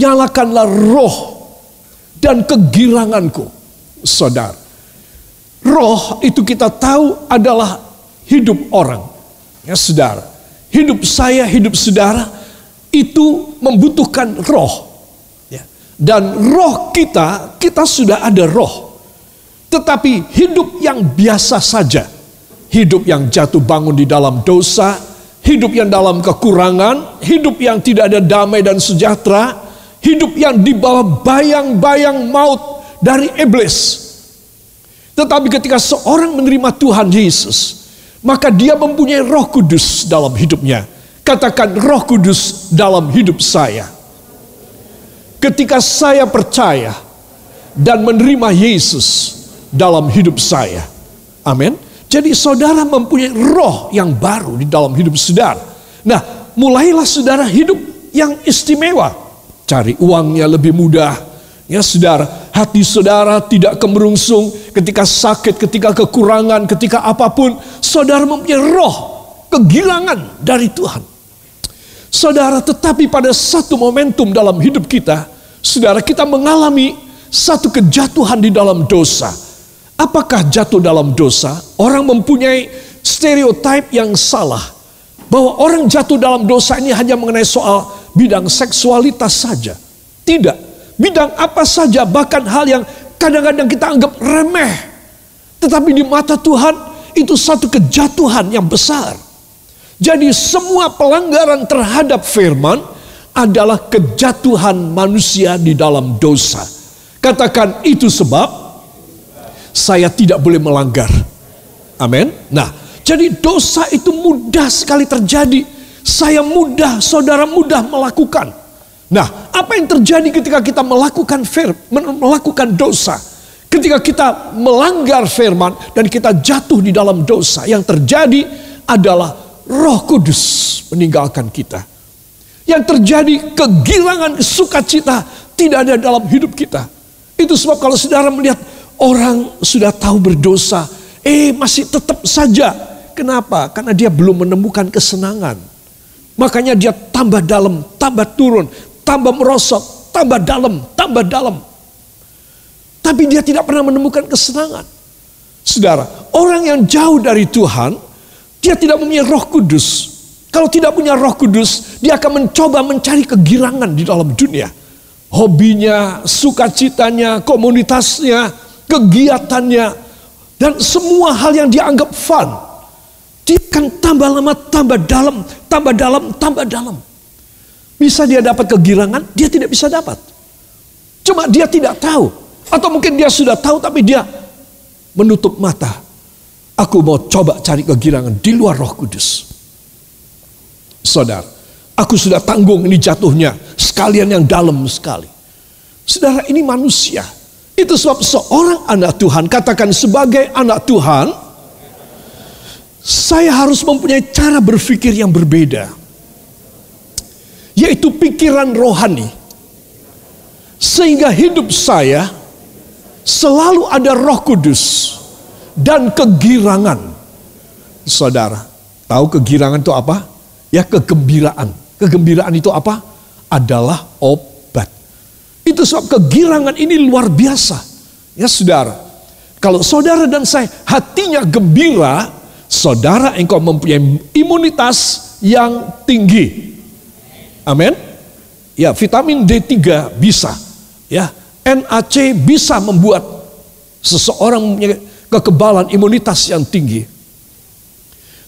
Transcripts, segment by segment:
nyalakanlah, roh dan kegiranganku, saudara. Roh itu kita tahu adalah hidup orang. Ya saudara, hidup saya, hidup saudara itu membutuhkan roh. Ya. Dan roh kita, kita sudah ada roh. Tetapi hidup yang biasa saja. Hidup yang jatuh bangun di dalam dosa, hidup yang dalam kekurangan, hidup yang tidak ada damai dan sejahtera, hidup yang dibawa bayang-bayang maut dari iblis. Tetapi ketika seorang menerima Tuhan Yesus, maka dia mempunyai roh kudus dalam hidupnya. Katakan roh kudus dalam hidup saya. Ketika saya percaya dan menerima Yesus dalam hidup saya. Amin. Jadi saudara mempunyai roh yang baru di dalam hidup saudara. Nah, mulailah saudara hidup yang istimewa. Cari uangnya lebih mudah, Ya saudara, hati saudara tidak kemerungsung ketika sakit, ketika kekurangan, ketika apa pun. Saudara mempunyai roh kegilangan dari Tuhan. Saudara, tetapi pada satu momentum dalam hidup kita, saudara kita mengalami satu kejatuhan di dalam dosa. Apakah jatuh dalam dosa? Orang mempunyai stereotip yang salah. Bahwa orang jatuh dalam dosa ini hanya mengenai soal bidang seksualitas saja. Tidak bidang apa saja, bahkan hal yang kadang-kadang kita anggap remeh. Tetapi di mata Tuhan itu satu kejatuhan yang besar. Jadi semua pelanggaran terhadap firman adalah kejatuhan manusia di dalam dosa. Katakan itu sebab saya tidak boleh melanggar. Amin. Nah, jadi dosa itu mudah sekali terjadi. Saya mudah, saudara mudah melakukan. Nah, apa yang terjadi ketika kita melakukan fir, melakukan dosa? Ketika kita melanggar firman dan kita jatuh di dalam dosa, yang terjadi adalah Roh Kudus meninggalkan kita. Yang terjadi kegilangan sukacita tidak ada dalam hidup kita. Itu sebab kalau saudara melihat orang sudah tahu berdosa, eh masih tetap saja. Kenapa? Karena dia belum menemukan kesenangan. Makanya dia tambah dalam, tambah turun, tambah merosot, tambah dalam, tambah dalam. Tapi dia tidak pernah menemukan kesenangan. Saudara, orang yang jauh dari Tuhan, dia tidak mempunyai roh kudus. Kalau tidak punya roh kudus, dia akan mencoba mencari kegirangan di dalam dunia. Hobinya, sukacitanya, komunitasnya, kegiatannya, dan semua hal yang dia anggap fun. Dia akan tambah lama, tambah dalam, tambah dalam, tambah dalam. Bisa dia dapat kegirangan, dia tidak bisa dapat. Cuma dia tidak tahu. Atau mungkin dia sudah tahu tapi dia menutup mata. Aku mau coba cari kegirangan di luar roh kudus. Saudara, aku sudah tanggung ini jatuhnya. Sekalian yang dalam sekali. Saudara, ini manusia. Itu sebab seorang anak Tuhan, katakan sebagai anak Tuhan, saya harus mempunyai cara berpikir yang berbeda yaitu pikiran rohani. Sehingga hidup saya selalu ada roh kudus dan kegirangan. Saudara, tahu kegirangan itu apa? Ya kegembiraan. Kegembiraan itu apa? Adalah obat. Itu sebab kegirangan ini luar biasa. Ya saudara, kalau saudara dan saya hatinya gembira, saudara engkau mempunyai imunitas yang tinggi. Amin. Ya, vitamin D3 bisa. Ya, NAC bisa membuat seseorang mempunyai kekebalan imunitas yang tinggi.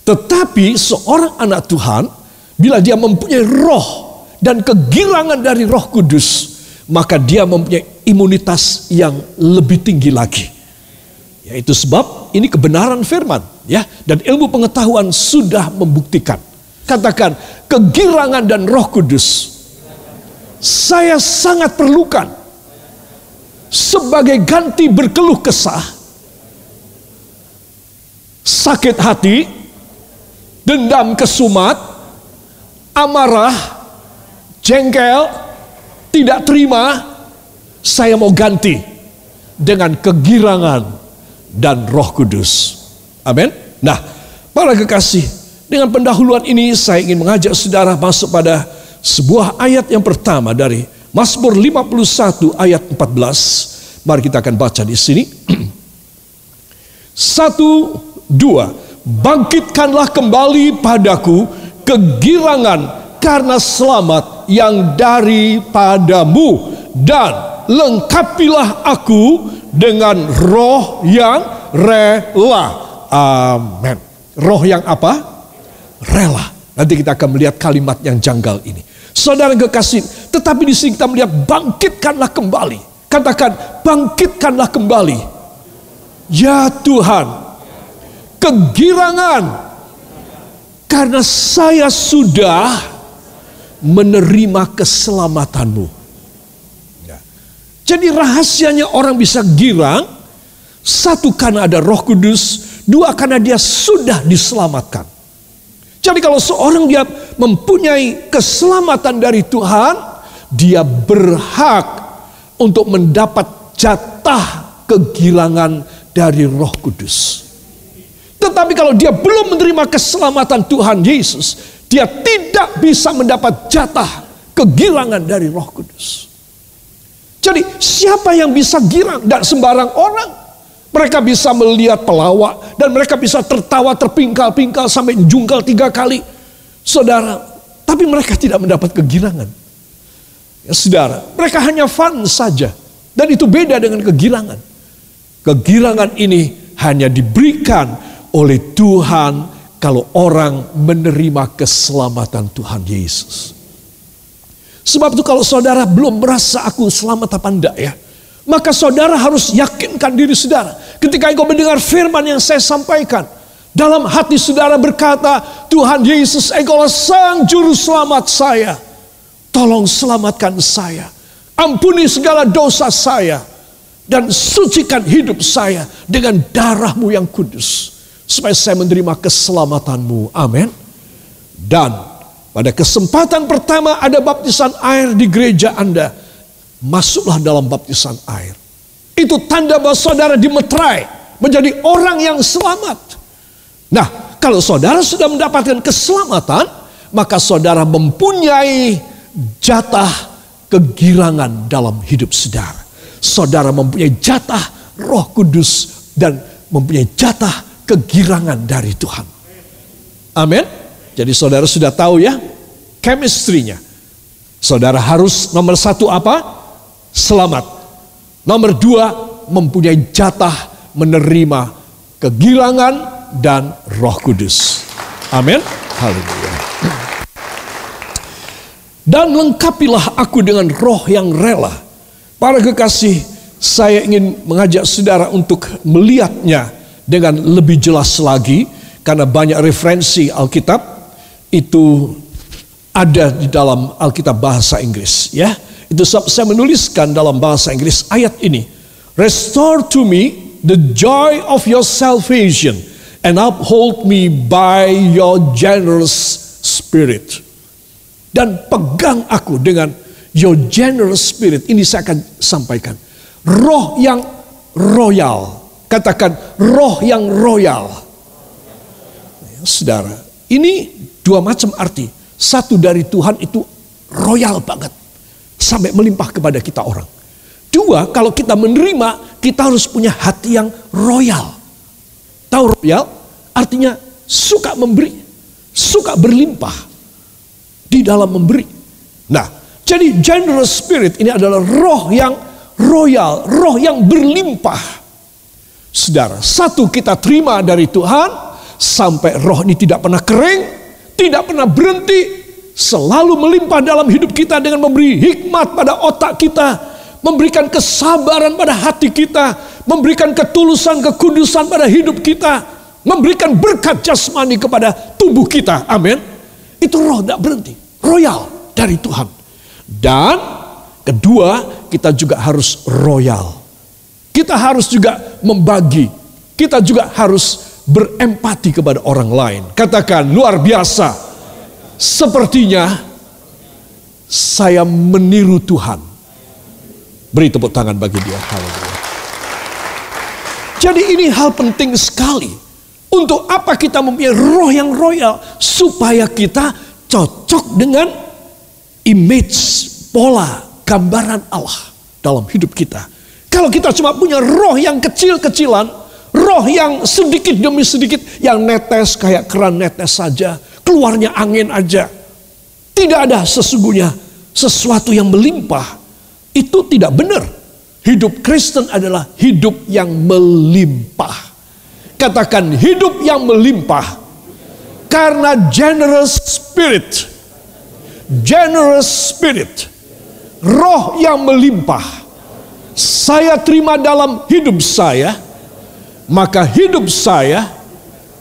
Tetapi seorang anak Tuhan bila dia mempunyai roh dan kegirangan dari Roh Kudus, maka dia mempunyai imunitas yang lebih tinggi lagi. Yaitu sebab ini kebenaran firman, ya, dan ilmu pengetahuan sudah membuktikan Katakan kegirangan dan roh kudus. Saya sangat perlukan. Sebagai ganti berkeluh kesah. Sakit hati. Dendam kesumat. Amarah. Jengkel. Tidak terima. Saya mau ganti. Dengan kegirangan dan roh kudus. Amin. Nah, para kekasih, dengan pendahuluan ini saya ingin mengajak saudara masuk pada sebuah ayat yang pertama dari Mazmur 51 ayat 14. Mari kita akan baca di sini. Satu, dua. Bangkitkanlah kembali padaku kegirangan karena selamat yang daripadamu dan lengkapilah aku dengan roh yang rela. Amin. Roh yang apa? Rela. Nanti kita akan melihat kalimat yang janggal ini. Saudara kekasih, tetapi di sini kita melihat bangkitkanlah kembali. Katakan bangkitkanlah kembali. Ya Tuhan, kegirangan karena saya sudah menerima keselamatanmu. Jadi rahasianya orang bisa girang, satu karena ada roh kudus, dua karena dia sudah diselamatkan. Jadi kalau seorang dia mempunyai keselamatan dari Tuhan, dia berhak untuk mendapat jatah kegilangan dari Roh Kudus. Tetapi kalau dia belum menerima keselamatan Tuhan Yesus, dia tidak bisa mendapat jatah kegilangan dari Roh Kudus. Jadi siapa yang bisa girang? Dan sembarang orang. Mereka bisa melihat pelawak dan mereka bisa tertawa terpingkal-pingkal sampai jungkal tiga kali. Saudara, tapi mereka tidak mendapat kegirangan. Ya saudara, mereka hanya fun saja. Dan itu beda dengan kegirangan. Kegirangan ini hanya diberikan oleh Tuhan kalau orang menerima keselamatan Tuhan Yesus. Sebab itu kalau saudara belum merasa aku selamat apa enggak ya. Maka saudara harus yakinkan diri saudara. Ketika engkau mendengar firman yang saya sampaikan. Dalam hati saudara berkata, Tuhan Yesus engkaulah sang juru selamat saya. Tolong selamatkan saya. Ampuni segala dosa saya. Dan sucikan hidup saya dengan darahmu yang kudus. Supaya saya menerima keselamatanmu. Amin. Dan pada kesempatan pertama ada baptisan air di gereja Anda masuklah dalam baptisan air. Itu tanda bahwa saudara dimeterai menjadi orang yang selamat. Nah, kalau saudara sudah mendapatkan keselamatan, maka saudara mempunyai jatah kegirangan dalam hidup saudara. Saudara mempunyai jatah Roh Kudus dan mempunyai jatah kegirangan dari Tuhan. Amin. Jadi saudara sudah tahu ya chemistry-nya. Saudara harus nomor satu apa? selamat. Nomor dua, mempunyai jatah menerima kegilangan dan roh kudus. Amin. Haleluya. Dan lengkapilah aku dengan roh yang rela. Para kekasih, saya ingin mengajak saudara untuk melihatnya dengan lebih jelas lagi. Karena banyak referensi Alkitab itu ada di dalam Alkitab bahasa Inggris. ya itu saya menuliskan dalam bahasa Inggris ayat ini. Restore to me the joy of your salvation and uphold me by your generous spirit. Dan pegang aku dengan your generous spirit. Ini saya akan sampaikan. Roh yang royal. Katakan roh yang royal. Saudara, ini dua macam arti. Satu dari Tuhan itu royal banget sampai melimpah kepada kita orang. Dua, kalau kita menerima, kita harus punya hati yang royal. Tahu royal? Artinya suka memberi, suka berlimpah di dalam memberi. Nah, jadi generous spirit ini adalah roh yang royal, roh yang berlimpah. Saudara, satu kita terima dari Tuhan sampai roh ini tidak pernah kering, tidak pernah berhenti, selalu melimpah dalam hidup kita dengan memberi hikmat pada otak kita, memberikan kesabaran pada hati kita, memberikan ketulusan, kekudusan pada hidup kita, memberikan berkat jasmani kepada tubuh kita. Amin. Itu roh tidak berhenti, royal dari Tuhan. Dan kedua, kita juga harus royal. Kita harus juga membagi. Kita juga harus berempati kepada orang lain. Katakan luar biasa Sepertinya saya meniru Tuhan. Beri tepuk tangan bagi dia. Haleluya. Jadi ini hal penting sekali. Untuk apa kita mempunyai roh yang royal? Supaya kita cocok dengan image, pola, gambaran Allah dalam hidup kita. Kalau kita cuma punya roh yang kecil-kecilan, roh yang sedikit demi sedikit, yang netes kayak keran netes saja, keluarnya angin aja. Tidak ada sesungguhnya sesuatu yang melimpah. Itu tidak benar. Hidup Kristen adalah hidup yang melimpah. Katakan hidup yang melimpah. Karena generous spirit. Generous spirit. Roh yang melimpah saya terima dalam hidup saya, maka hidup saya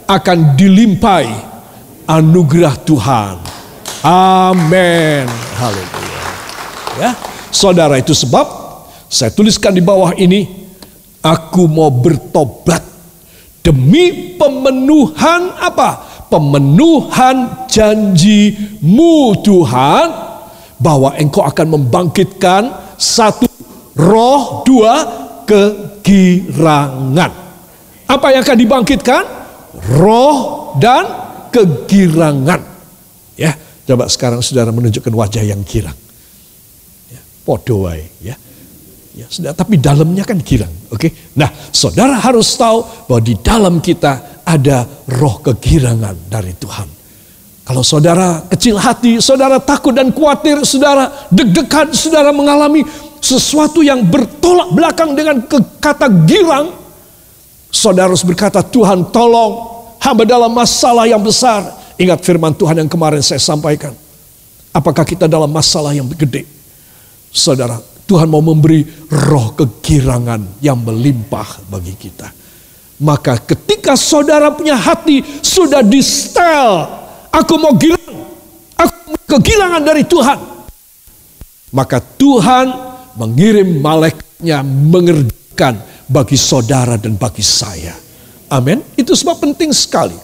akan dilimpahi anugerah Tuhan. Amin. Haleluya. Ya, saudara itu sebab saya tuliskan di bawah ini, aku mau bertobat demi pemenuhan apa? Pemenuhan janjimu Tuhan bahwa engkau akan membangkitkan satu roh, dua kegirangan. Apa yang akan dibangkitkan? Roh dan kegirangan. Ya, coba sekarang saudara menunjukkan wajah yang girang. Ya, podoai, ya. Ya, saudara, tapi dalamnya kan girang, oke? Okay? Nah, saudara harus tahu bahwa di dalam kita ada roh kegirangan dari Tuhan. Kalau saudara kecil hati, saudara takut dan khawatir, saudara deg-degan, saudara mengalami sesuatu yang bertolak belakang dengan kata girang, saudara harus berkata, Tuhan tolong hamba dalam masalah yang besar. Ingat firman Tuhan yang kemarin saya sampaikan. Apakah kita dalam masalah yang gede? Saudara, Tuhan mau memberi roh kegirangan yang melimpah bagi kita. Maka ketika saudara punya hati sudah di style, aku mau girang, aku kegirangan dari Tuhan. Maka Tuhan mengirim malaikatnya mengerjakan bagi saudara dan bagi saya. Amin. Itu sebab penting sekali.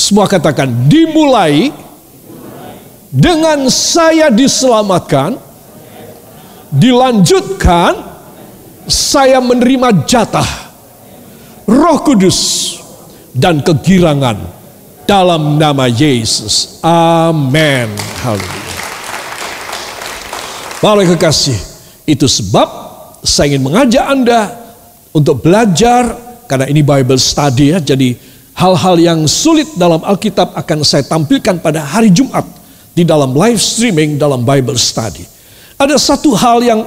Semua katakan dimulai dengan saya diselamatkan, dilanjutkan saya menerima jatah Roh Kudus dan kegirangan dalam nama Yesus. Amin. Haleluya. Para kekasih, itu sebab saya ingin mengajak Anda untuk belajar karena ini Bible study ya. Jadi hal-hal yang sulit dalam Alkitab akan saya tampilkan pada hari Jumat di dalam live streaming dalam Bible study. Ada satu hal yang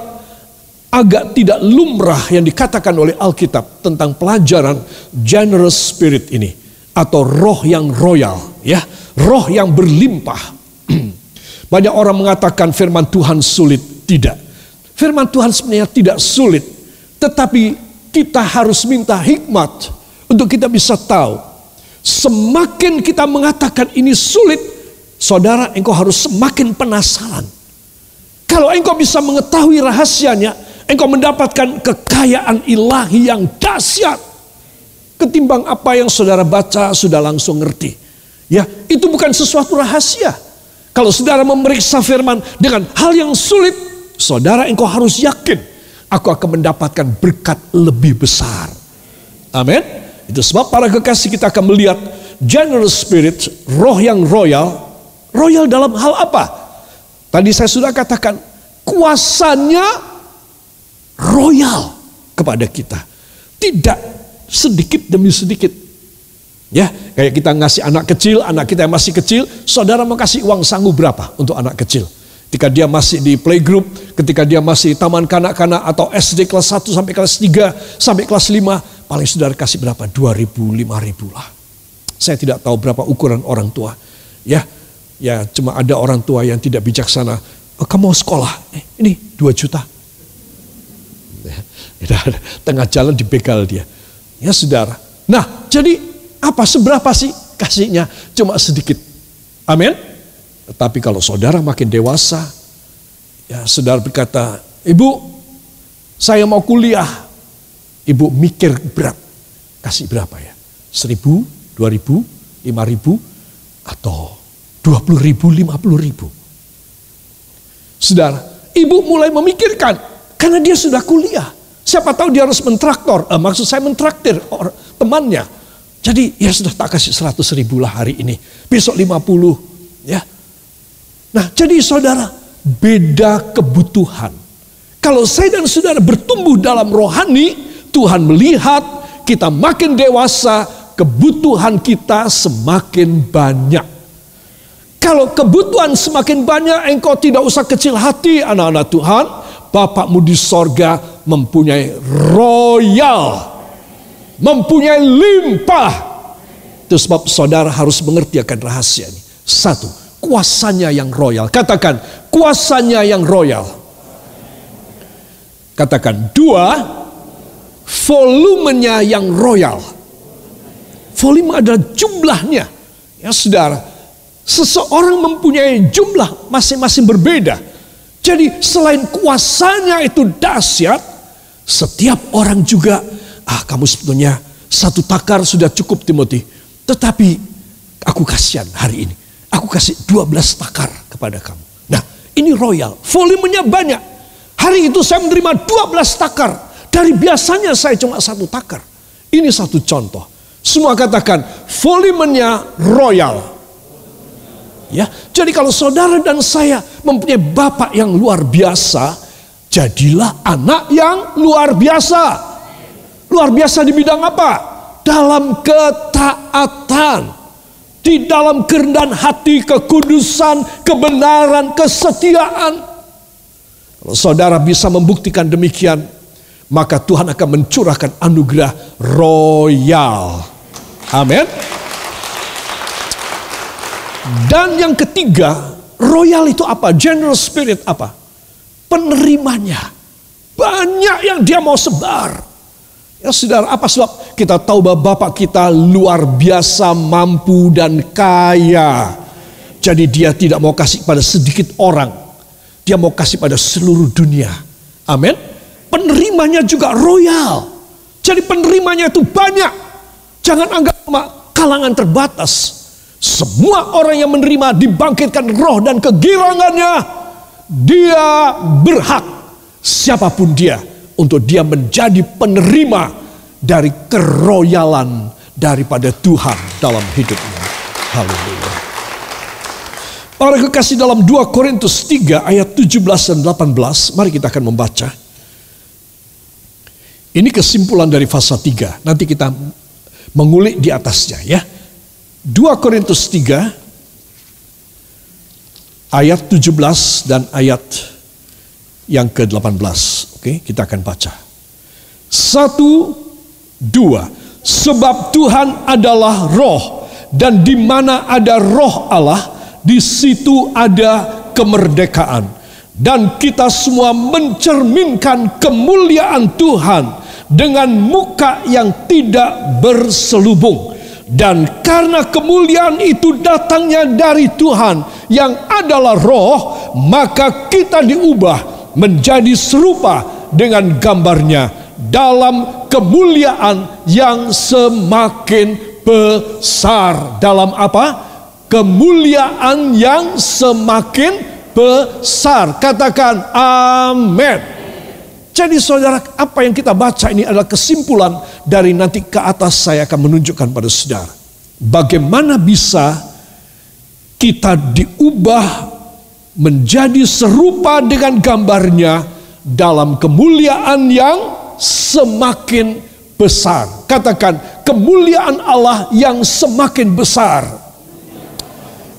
agak tidak lumrah yang dikatakan oleh Alkitab tentang pelajaran generous spirit ini atau roh yang royal ya, roh yang berlimpah. Banyak orang mengatakan firman Tuhan sulit, tidak. Firman Tuhan sebenarnya tidak sulit, tetapi kita harus minta hikmat untuk kita bisa tahu. Semakin kita mengatakan ini sulit, saudara, engkau harus semakin penasaran. Kalau engkau bisa mengetahui rahasianya, engkau mendapatkan kekayaan ilahi yang dahsyat. Ketimbang apa yang saudara baca sudah langsung ngerti. Ya, itu bukan sesuatu rahasia. Kalau saudara memeriksa firman dengan hal yang sulit, Saudara engkau harus yakin aku akan mendapatkan berkat lebih besar. Amin. Itu sebab para kekasih kita akan melihat generous spirit, roh yang royal. Royal dalam hal apa? Tadi saya sudah katakan kuasanya royal kepada kita. Tidak sedikit demi sedikit. Ya, kayak kita ngasih anak kecil, anak kita yang masih kecil, saudara mau kasih uang sanggup berapa untuk anak kecil? Ketika dia masih di playgroup, ketika dia masih taman kanak-kanak atau SD kelas 1 sampai kelas 3 sampai kelas 5, paling saudara kasih berapa? 2000, 5000 lah. Saya tidak tahu berapa ukuran orang tua. Ya, ya cuma ada orang tua yang tidak bijaksana. Oh, kamu mau sekolah? Eh, ini 2 juta. Ya, tengah jalan dibegal dia. Ya saudara. Nah, jadi apa seberapa sih kasihnya? Cuma sedikit. Amin. Tetapi kalau saudara makin dewasa, ya saudara berkata, ibu saya mau kuliah. Ibu mikir berat, kasih berapa ya? Seribu, dua ribu, lima ribu, atau dua puluh ribu, lima puluh ribu. Saudara, ibu mulai memikirkan, karena dia sudah kuliah. Siapa tahu dia harus mentraktor, eh, maksud saya mentraktir temannya. Jadi ya sudah tak kasih seratus ribu lah hari ini. Besok lima puluh, Nah, jadi saudara, beda kebutuhan. Kalau saya dan saudara bertumbuh dalam rohani, Tuhan melihat kita makin dewasa, kebutuhan kita semakin banyak. Kalau kebutuhan semakin banyak, engkau tidak usah kecil hati anak-anak Tuhan. Bapakmu di sorga mempunyai royal. Mempunyai limpah. Itu sebab saudara harus mengerti akan rahasia ini. Satu, kuasanya yang royal. Katakan, kuasanya yang royal. Katakan, dua, volumenya yang royal. Volume adalah jumlahnya. Ya saudara, seseorang mempunyai jumlah masing-masing berbeda. Jadi selain kuasanya itu dahsyat, setiap orang juga, ah kamu sebetulnya satu takar sudah cukup Timothy. Tetapi aku kasihan hari ini. Aku kasih 12 takar kepada kamu. Nah ini royal, volumenya banyak. Hari itu saya menerima 12 takar. Dari biasanya saya cuma satu takar. Ini satu contoh. Semua katakan volumenya royal. Ya, jadi kalau saudara dan saya mempunyai bapak yang luar biasa, jadilah anak yang luar biasa. Luar biasa di bidang apa? Dalam ketaatan di dalam kerendahan hati, kekudusan, kebenaran, kesetiaan. Kalau saudara bisa membuktikan demikian, maka Tuhan akan mencurahkan anugerah royal. Amin. Dan yang ketiga, royal itu apa? General spirit apa? Penerimanya. Banyak yang dia mau sebar. Ya saudara, apa sebab kita tahu bahwa Bapak kita luar biasa mampu dan kaya. Jadi dia tidak mau kasih pada sedikit orang. Dia mau kasih pada seluruh dunia. Amin. Penerimanya juga royal. Jadi penerimanya itu banyak. Jangan anggap kalangan terbatas. Semua orang yang menerima dibangkitkan roh dan kegirangannya. Dia berhak. Siapa pun dia untuk dia menjadi penerima dari keroyalan daripada Tuhan dalam hidupnya. Haleluya. Para kekasih dalam 2 Korintus 3 ayat 17 dan 18, mari kita akan membaca. Ini kesimpulan dari fasa 3. Nanti kita mengulik di atasnya ya. 2 Korintus 3 ayat 17 dan ayat yang ke-18. Oke, kita akan baca. Satu, dua. Sebab Tuhan adalah roh. Dan di mana ada roh Allah, di situ ada kemerdekaan. Dan kita semua mencerminkan kemuliaan Tuhan dengan muka yang tidak berselubung. Dan karena kemuliaan itu datangnya dari Tuhan yang adalah roh, maka kita diubah menjadi serupa dengan gambarnya dalam kemuliaan yang semakin besar. Dalam apa? Kemuliaan yang semakin besar. Katakan amin. Jadi saudara, apa yang kita baca ini adalah kesimpulan dari nanti ke atas saya akan menunjukkan pada saudara. Bagaimana bisa kita diubah menjadi serupa dengan gambarnya dalam kemuliaan yang semakin besar. Katakan kemuliaan Allah yang semakin besar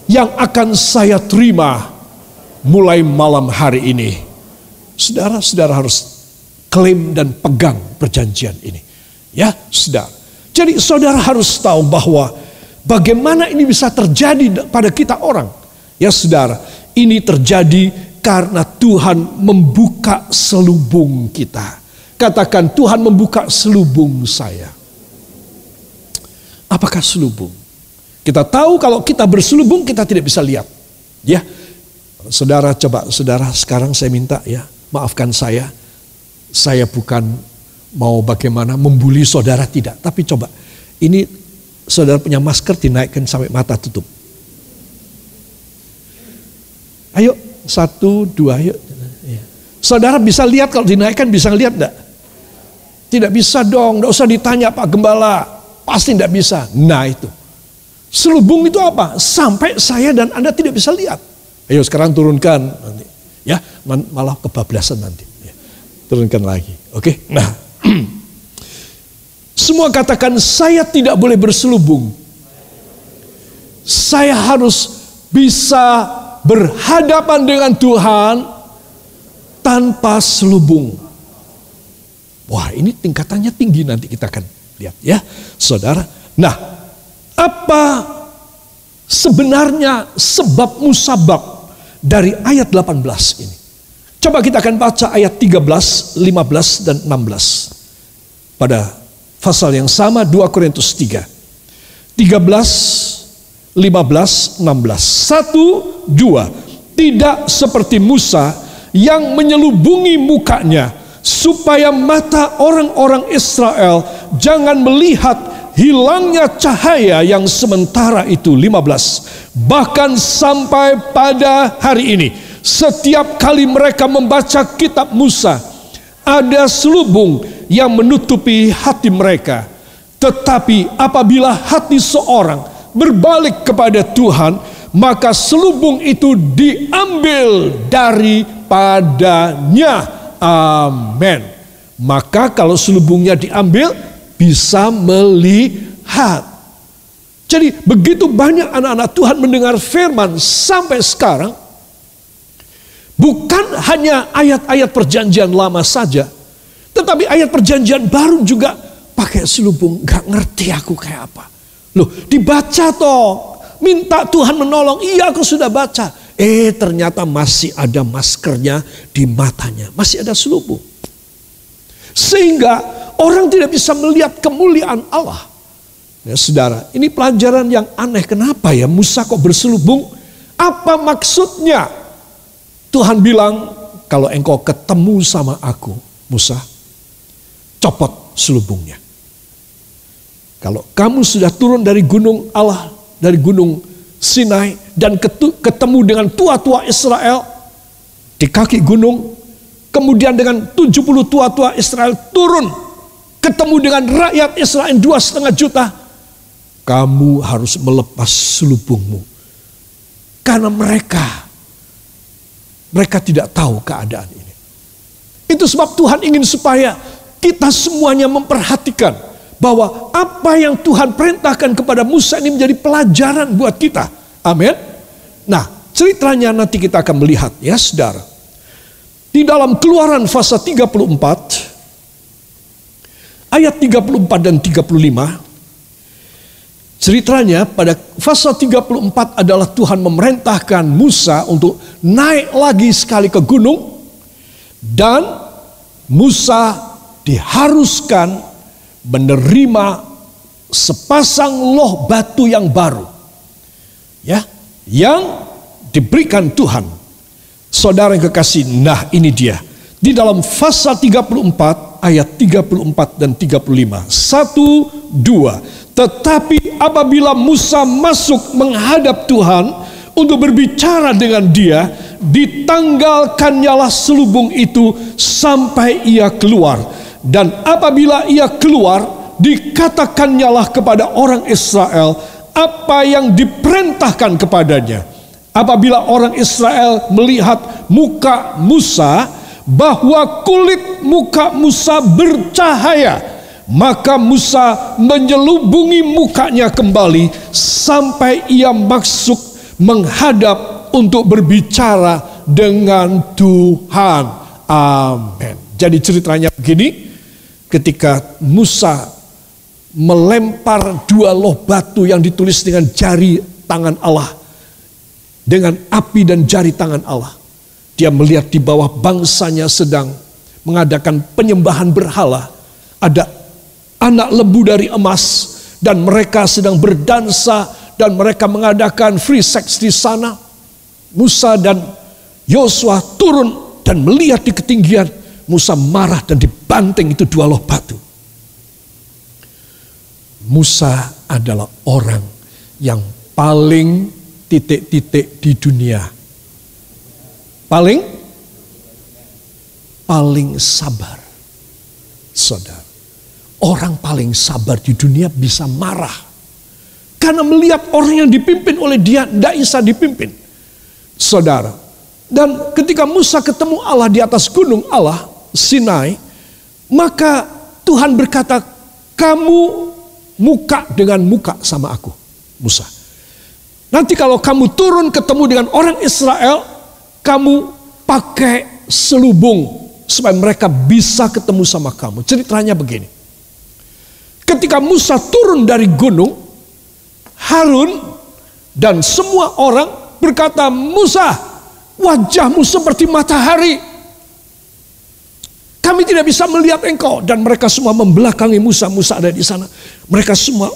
yang akan saya terima mulai malam hari ini. Saudara-saudara harus klaim dan pegang perjanjian ini. Ya, saudara. Jadi saudara harus tahu bahwa bagaimana ini bisa terjadi pada kita orang. Ya saudara, ini terjadi karena Tuhan membuka selubung kita. Katakan Tuhan membuka selubung saya. Apakah selubung? Kita tahu kalau kita berselubung kita tidak bisa lihat. Ya. Saudara coba saudara sekarang saya minta ya, maafkan saya. Saya bukan mau bagaimana membuli saudara tidak, tapi coba ini saudara punya masker dinaikkan sampai mata tutup. Ayo, satu, dua, ayo. Iya. Saudara bisa lihat kalau dinaikkan bisa lihat enggak? Tidak bisa dong, enggak usah ditanya Pak Gembala. Pasti enggak bisa. Nah itu. Selubung itu apa? Sampai saya dan Anda tidak bisa lihat. Ayo sekarang turunkan. Nanti. Ya, malah kebablasan nanti. Ya. Turunkan lagi. Oke. Nah, semua katakan saya tidak boleh berselubung. Saya harus bisa berhadapan dengan Tuhan tanpa selubung. Wah, ini tingkatannya tinggi nanti kita akan lihat ya, Saudara. Nah, apa sebenarnya sebab musabab dari ayat 18 ini? Coba kita akan baca ayat 13, 15 dan 16. Pada pasal yang sama 2 Korintus 3. 13, 15, 16. Satu, dua. Tidak seperti Musa yang menyelubungi mukanya supaya mata orang-orang Israel jangan melihat hilangnya cahaya yang sementara itu 15 bahkan sampai pada hari ini setiap kali mereka membaca kitab Musa ada selubung yang menutupi hati mereka tetapi apabila hati seorang berbalik kepada Tuhan maka selubung itu diambil daripadanya amin maka kalau selubungnya diambil bisa melihat. Jadi begitu banyak anak-anak Tuhan mendengar firman sampai sekarang. Bukan hanya ayat-ayat perjanjian lama saja. Tetapi ayat perjanjian baru juga pakai selubung. Gak ngerti aku kayak apa. Loh dibaca toh. Minta Tuhan menolong. Iya aku sudah baca. Eh ternyata masih ada maskernya di matanya. Masih ada selubung. Sehingga orang tidak bisa melihat kemuliaan Allah. Ya, saudara, ini pelajaran yang aneh. Kenapa ya Musa kok berselubung? Apa maksudnya? Tuhan bilang, kalau engkau ketemu sama aku, Musa, copot selubungnya. Kalau kamu sudah turun dari gunung Allah, dari gunung Sinai, dan ketemu dengan tua-tua Israel, di kaki gunung, Kemudian dengan 70 tua-tua Israel turun. Ketemu dengan rakyat Israel dua setengah juta. Kamu harus melepas selubungmu. Karena mereka, mereka tidak tahu keadaan ini. Itu sebab Tuhan ingin supaya kita semuanya memperhatikan bahwa apa yang Tuhan perintahkan kepada Musa ini menjadi pelajaran buat kita. Amin. Nah, ceritanya nanti kita akan melihat ya saudara. Di dalam keluaran fasa 34, ayat 34 dan 35, ceritanya pada fasa 34 adalah Tuhan memerintahkan Musa untuk naik lagi sekali ke gunung, dan Musa diharuskan menerima sepasang loh batu yang baru. Ya, yang diberikan Tuhan Saudara yang kekasih, nah ini dia. Di dalam pasal 34 ayat 34 dan 35. Satu, dua. Tetapi apabila Musa masuk menghadap Tuhan untuk berbicara dengan dia, ditanggalkannyalah selubung itu sampai ia keluar. Dan apabila ia keluar, dikatakannya kepada orang Israel apa yang diperintahkan kepadanya apabila orang Israel melihat muka Musa bahwa kulit muka Musa bercahaya maka Musa menyelubungi mukanya kembali sampai ia masuk menghadap untuk berbicara dengan Tuhan. Amin. Jadi ceritanya begini, ketika Musa melempar dua loh batu yang ditulis dengan jari tangan Allah dengan api dan jari tangan Allah. Dia melihat di bawah bangsanya sedang mengadakan penyembahan berhala. Ada anak lembu dari emas dan mereka sedang berdansa dan mereka mengadakan free sex di sana. Musa dan Yosua turun dan melihat di ketinggian. Musa marah dan dibanting itu dua loh batu. Musa adalah orang yang paling titik-titik di dunia. Paling paling sabar. Saudara, orang paling sabar di dunia bisa marah. Karena melihat orang yang dipimpin oleh dia tidak bisa dipimpin. Saudara, Dan ketika Musa ketemu Allah di atas gunung Allah, Sinai, maka Tuhan berkata, kamu muka dengan muka sama aku, Musa. Nanti kalau kamu turun ketemu dengan orang Israel, kamu pakai selubung supaya mereka bisa ketemu sama kamu. Ceritanya begini. Ketika Musa turun dari gunung, Harun dan semua orang berkata, Musa, wajahmu seperti matahari. Kami tidak bisa melihat engkau. Dan mereka semua membelakangi Musa. Musa ada di sana. Mereka semua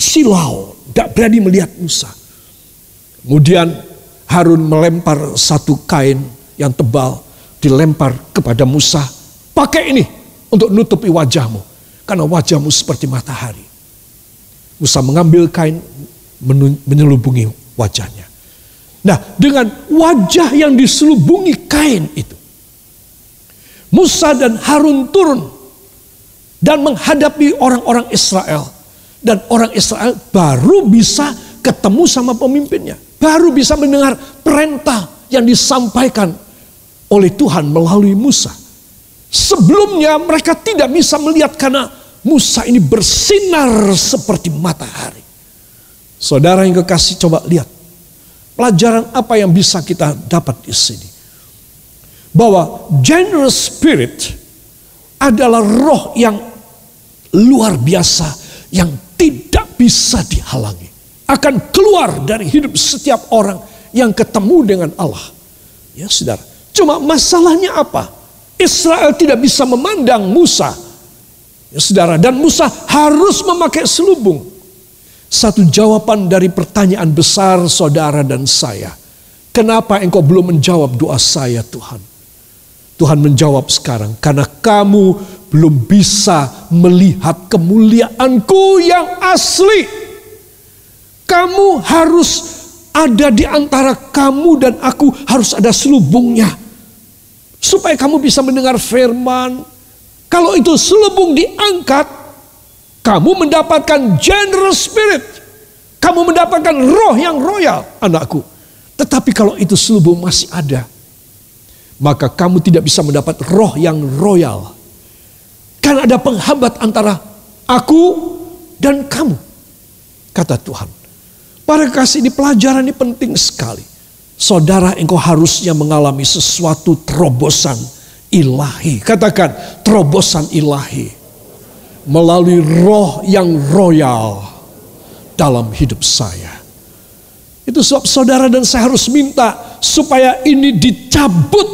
silau. Tidak berani melihat Musa. Kemudian Harun melempar satu kain yang tebal. Dilempar kepada Musa. Pakai ini untuk nutupi wajahmu. Karena wajahmu seperti matahari. Musa mengambil kain menyelubungi wajahnya. Nah, dengan wajah yang diselubungi kain itu, Musa dan Harun turun dan menghadapi orang-orang Israel, dan orang Israel baru bisa ketemu sama pemimpinnya, baru bisa mendengar perintah yang disampaikan oleh Tuhan melalui Musa. Sebelumnya mereka tidak bisa melihat karena Musa ini bersinar seperti matahari. Saudara yang kekasih coba lihat Pelajaran apa yang bisa kita dapat di sini? Bahwa generous spirit adalah roh yang luar biasa yang tidak bisa dihalangi. Akan keluar dari hidup setiap orang yang ketemu dengan Allah. Ya saudara. Cuma masalahnya apa? Israel tidak bisa memandang Musa. Ya saudara. Dan Musa harus memakai selubung. Satu jawaban dari pertanyaan besar saudara dan saya. Kenapa engkau belum menjawab doa saya Tuhan? Tuhan menjawab sekarang, karena kamu belum bisa melihat kemuliaanku yang asli. Kamu harus ada di antara kamu dan aku harus ada selubungnya. Supaya kamu bisa mendengar firman. Kalau itu selubung diangkat, kamu mendapatkan generous spirit. Kamu mendapatkan roh yang royal, anakku. Tetapi kalau itu selubung masih ada, maka kamu tidak bisa mendapat roh yang royal. Karena ada penghambat antara aku dan kamu, kata Tuhan. Para kasih ini pelajaran ini penting sekali. Saudara engkau harusnya mengalami sesuatu terobosan ilahi. Katakan terobosan ilahi melalui roh yang royal dalam hidup saya. Itu sebab saudara dan saya harus minta supaya ini dicabut.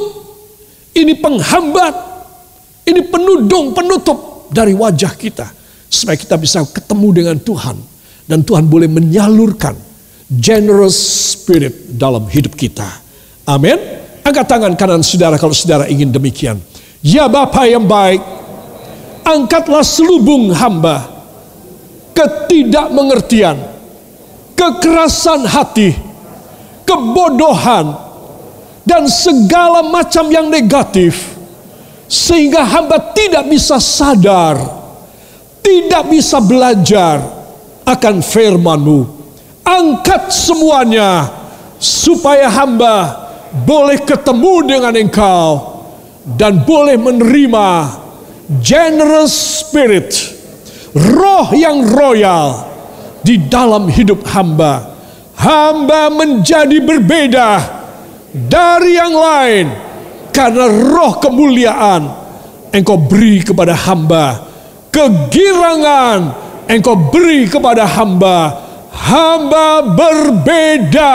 Ini penghambat. Ini penudung, penutup dari wajah kita. Supaya kita bisa ketemu dengan Tuhan. Dan Tuhan boleh menyalurkan generous spirit dalam hidup kita. Amin. Angkat tangan kanan saudara kalau saudara ingin demikian. Ya Bapak yang baik, angkatlah selubung hamba ketidakmengertian, kekerasan hati, kebodohan, dan segala macam yang negatif, sehingga hamba tidak bisa sadar, tidak bisa belajar akan firman-Mu. Angkat semuanya, supaya hamba boleh ketemu dengan Engkau dan boleh menerima generous spirit, roh yang royal di dalam hidup hamba. Hamba menjadi berbeda dari yang lain karena roh kemuliaan engkau beri kepada hamba. Kegirangan engkau beri kepada hamba. Hamba berbeda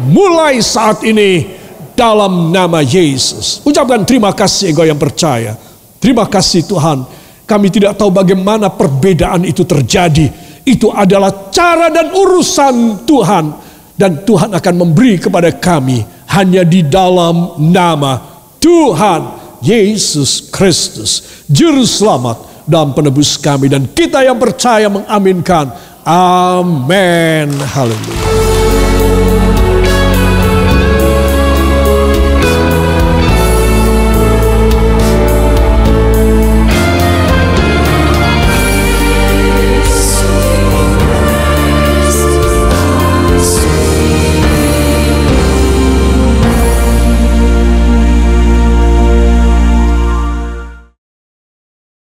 mulai saat ini dalam nama Yesus. Ucapkan terima kasih engkau yang percaya. Terima kasih Tuhan. Kami tidak tahu bagaimana perbedaan itu terjadi. Itu adalah cara dan urusan Tuhan. Dan Tuhan akan memberi kepada kami hanya di dalam nama Tuhan Yesus Kristus. Juru selamat dan penebus kami. Dan kita yang percaya mengaminkan. Amin. Haleluya.